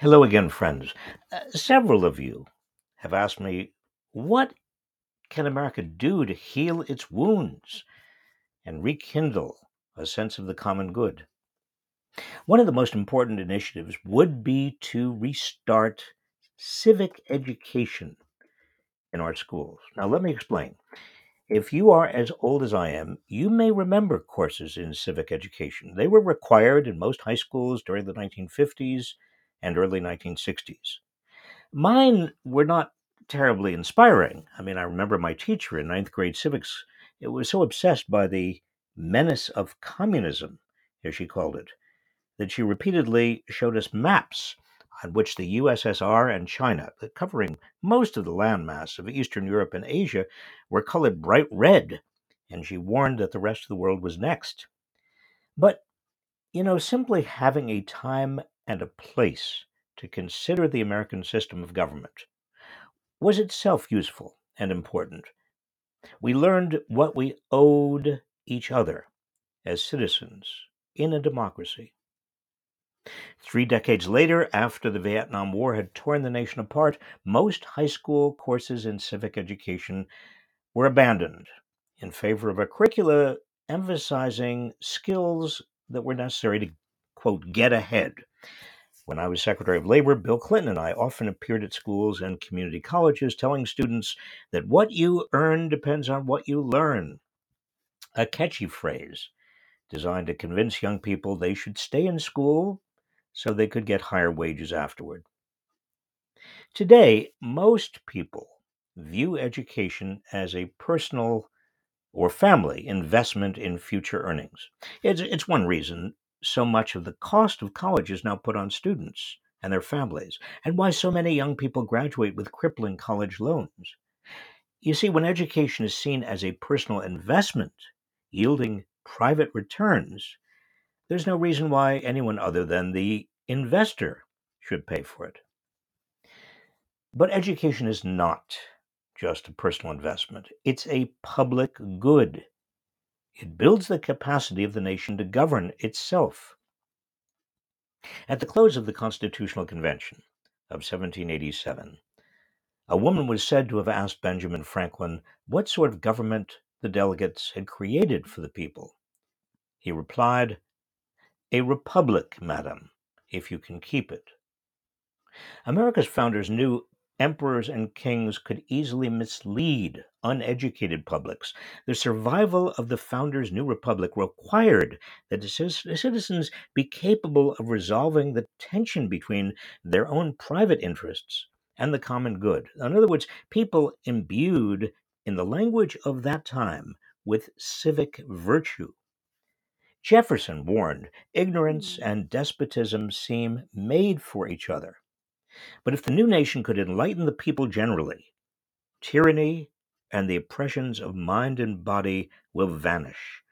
Hello again, friends. Uh, several of you have asked me, what can America do to heal its wounds and rekindle a sense of the common good? One of the most important initiatives would be to restart civic education in our schools. Now, let me explain. If you are as old as I am, you may remember courses in civic education. They were required in most high schools during the 1950s and early 1960s. Mine were not terribly inspiring. I mean, I remember my teacher in ninth grade civics, it was so obsessed by the menace of communism, as she called it, that she repeatedly showed us maps on which the USSR and China, covering most of the landmass of Eastern Europe and Asia, were colored bright red, and she warned that the rest of the world was next. But, you know, simply having a time and a place to consider the American system of government was itself useful and important. We learned what we owed each other as citizens in a democracy. Three decades later, after the Vietnam War had torn the nation apart, most high school courses in civic education were abandoned in favor of a curricula emphasizing skills that were necessary to, quote, get ahead. When I was Secretary of Labor, Bill Clinton and I often appeared at schools and community colleges telling students that what you earn depends on what you learn. A catchy phrase designed to convince young people they should stay in school so they could get higher wages afterward. Today, most people view education as a personal or family investment in future earnings. It's, it's one reason so much of the cost of college is now put on students and their families, and why so many young people graduate with crippling college loans. You see, when education is seen as a personal investment yielding private returns, there's no reason why anyone other than the investor should pay for it. But education is not just a personal investment, it's a public good. It builds the capacity of the nation to govern itself. At the close of the Constitutional Convention of 1787, a woman was said to have asked Benjamin Franklin what sort of government the delegates had created for the people. He replied, A republic, madam, if you can keep it. America's founders knew emperors and kings could easily mislead uneducated publics. The survival of the founders' new republic required that citizens be capable of resolving the tension between their own private interests and the common good. In other words, people imbued in the language of that time with civic virtue. Jefferson warned ignorance hmm. and despotism seem made for each other. But if the new nation could enlighten the people generally, tyranny and the oppressions of mind and body will vanish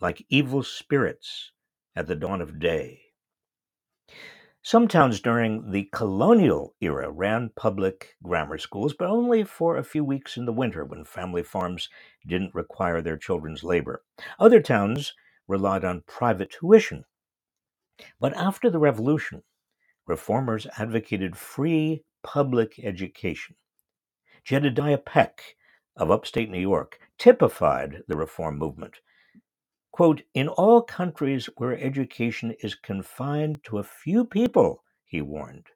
like evil spirits at the dawn of day. Some towns during the colonial era ran public grammar schools, but only for a few weeks in the winter when family farms didn't require their children's labor. Other towns relied on private tuition. But after the revolution, reformers advocated free public education. Jedediah Peck of upstate New York typified the reform movement. Quote, in all countries where education is confined to a few people, he warned,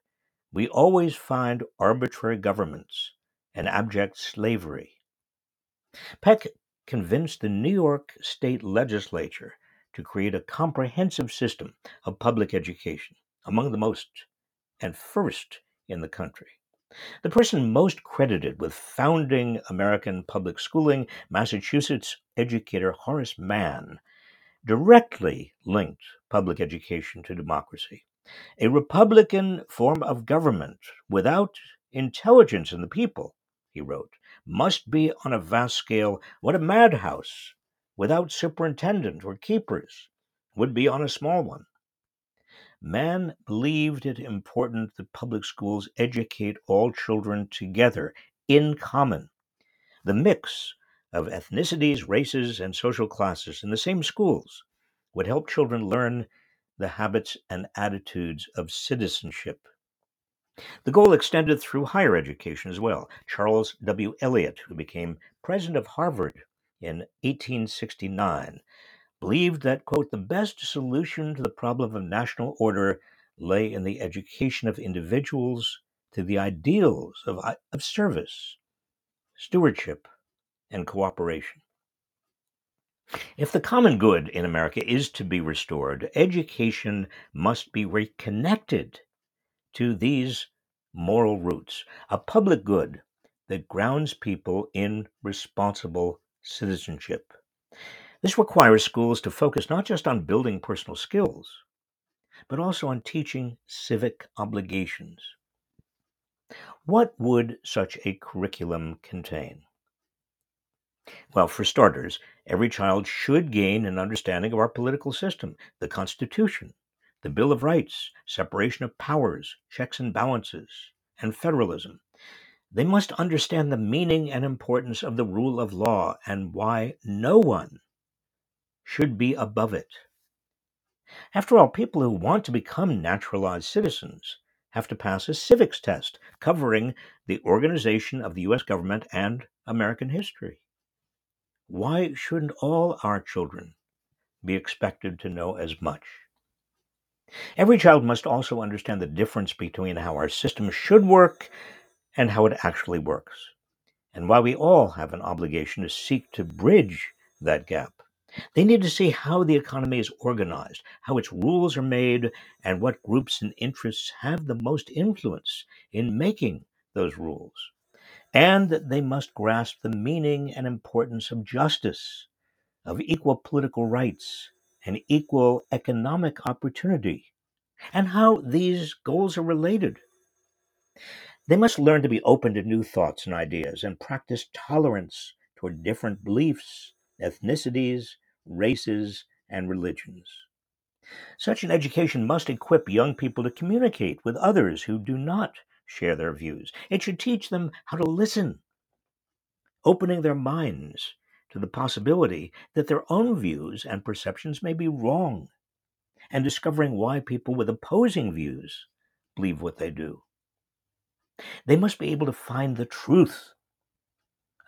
we always find arbitrary governments and abject slavery. Peck convinced the New York state legislature to create a comprehensive system of public education, among the most and first in the country. The person most credited with founding American public schooling, Massachusetts educator Horace Mann, directly linked public education to democracy. A Republican form of government without intelligence in the people, he wrote, must be on a vast scale what a madhouse without superintendent or keepers would be on a small one. Mann believed it important that public schools educate all children together, in common. The mix of ethnicities, races, and social classes in the same schools would help children learn the habits and attitudes of citizenship. The goal extended through higher education as well. Charles W. Eliot, who became president of Harvard in 1869, believed that, quote, the best solution to the problem of national order lay in the education of individuals to the ideals of, uh, of service, stewardship, and cooperation. If the common good in America is to be restored, education must be reconnected to these moral roots, a public good that grounds people in responsible citizenship. This requires schools to focus not just on building personal skills, but also on teaching civic obligations. What would such a curriculum contain? Well, for starters, every child should gain an understanding of our political system, the Constitution, the Bill of Rights, separation of powers, checks and balances, and federalism. They must understand the meaning and importance of the rule of law and why no one should be above it. After all, people who want to become naturalized citizens have to pass a civics test covering the organization of the U.S. government and American history. Why shouldn't all our children be expected to know as much? Every child must also understand the difference between how our system should work and how it actually works, and why we all have an obligation to seek to bridge that gap. They need to see how the economy is organized, how its rules are made, and what groups and interests have the most influence in making those rules. And they must grasp the meaning and importance of justice, of equal political rights, and equal economic opportunity, and how these goals are related. They must learn to be open to new thoughts and ideas and practice tolerance toward different beliefs, ethnicities, races, and religions. Such an education must equip young people to communicate with others who do not share their views. It should teach them how to listen, opening their minds to the possibility that their own views and perceptions may be wrong, and discovering why people with opposing views believe what they do. They must be able to find the truth.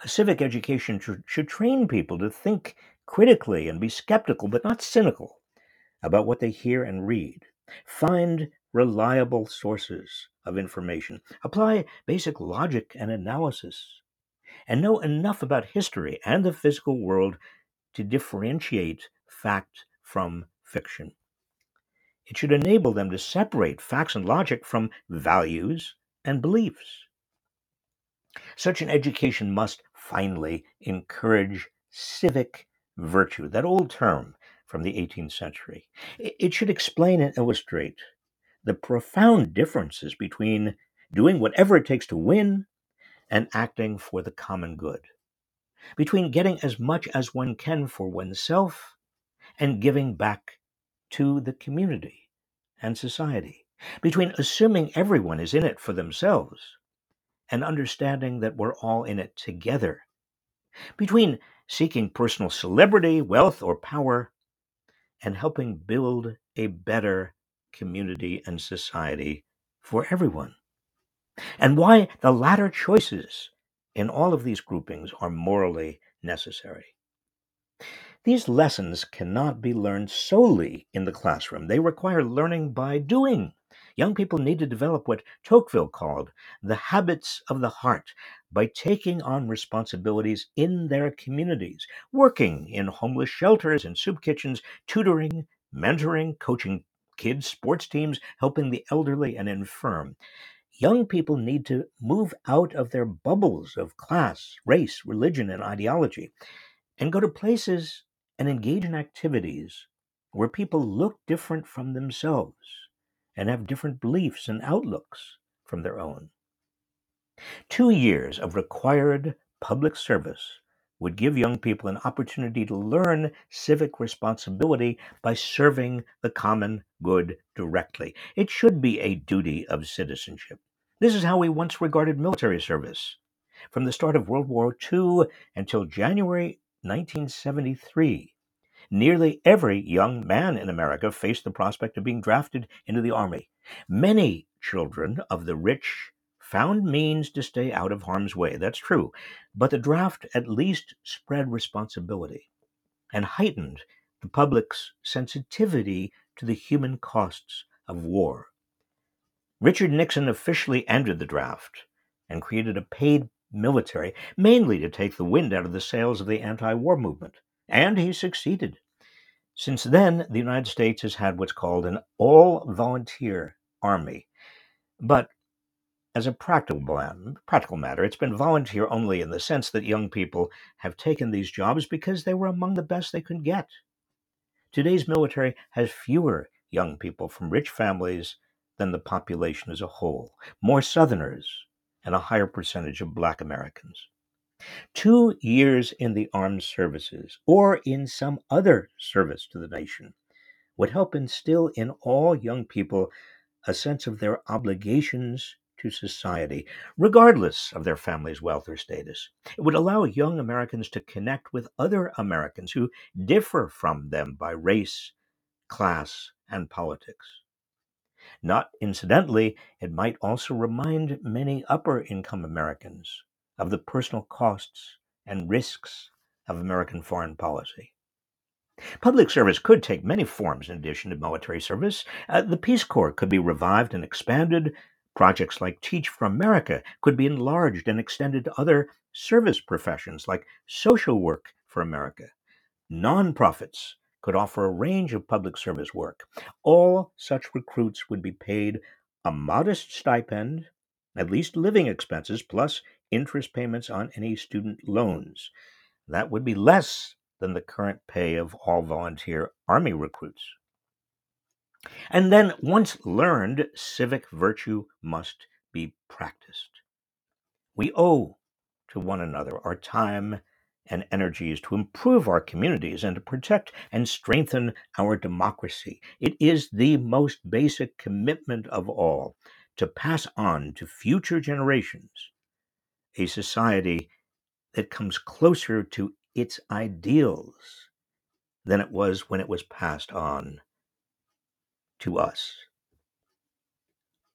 A civic education should, train people to think critically and be skeptical, but not cynical, about what they hear and read. Find reliable sources of information. Apply basic logic and analysis and know enough about history and the physical world to differentiate fact from fiction. It should enable them to separate facts and logic from values and beliefs. Such an education must finally encourage civic virtue, that old term from the 18th century. It should explain and illustrate the profound differences between doing whatever it takes to win and acting for the common good, between getting as much as one can for oneself and giving back to the community and society, between assuming everyone is in it for themselves and understanding that we're all in it together, between seeking personal celebrity, wealth, or power, and helping build a better community and society for everyone and why the latter choices in all of these groupings are morally necessary. These lessons cannot be learned solely in the classroom. They require learning by doing. Young people need to develop what Tocqueville called the habits of the heart by taking on responsibilities in their communities, working in homeless shelters and soup kitchens, tutoring, mentoring, coaching kids' sports teams, helping the elderly and infirm young people need to move out of their bubbles of class, race, religion, and ideology and go to places and engage in activities where people look different from themselves and have different beliefs and outlooks from their own. Two years of required public service would give young people an opportunity to learn civic responsibility by serving the common good directly. It should be a duty of citizenship. This is how we once regarded military service. From the start of World War II until January 1973, nearly every young man in America faced the prospect of being drafted into the Army. Many children of the rich found means to stay out of harm's way. That's true. But the draft at least spread responsibility and heightened the public's sensitivity to the human costs of war. Richard Nixon officially ended the draft and created a paid military, mainly to take the wind out of the sails of the anti war movement. And he succeeded. Since then, the United States has had what's called an all volunteer army. But as a practical, practical matter, it's been volunteer only in the sense that young people have taken these jobs because they were among the best they could get. Today's military has fewer young people from rich families than the population as a whole, more Southerners, and a higher percentage of Black Americans. Two years in the armed services or in some other service to the nation would help instill in all young people a sense of their obligations to society, regardless of their family's wealth or status. It would allow young Americans to connect with other Americans who differ from them by race, class, and politics. Not incidentally, it might also remind many upper income Americans of the personal costs and risks of American foreign policy. Public service could take many forms in addition to military service. Uh, the Peace Corps could be revived and expanded. Projects like Teach for America could be enlarged and extended to other service professions like social work for America. Nonprofits could offer a range of public service work. All such recruits would be paid a modest stipend, at least living expenses, plus interest payments on any student loans. That would be less than the current pay of all volunteer Army recruits. And then, once learned, civic virtue must be practiced. We owe to one another our time and energies to improve our communities and to protect and strengthen our democracy. It is the most basic commitment of all to pass on to future generations a society that comes closer to its ideals than it was when it was passed on to us.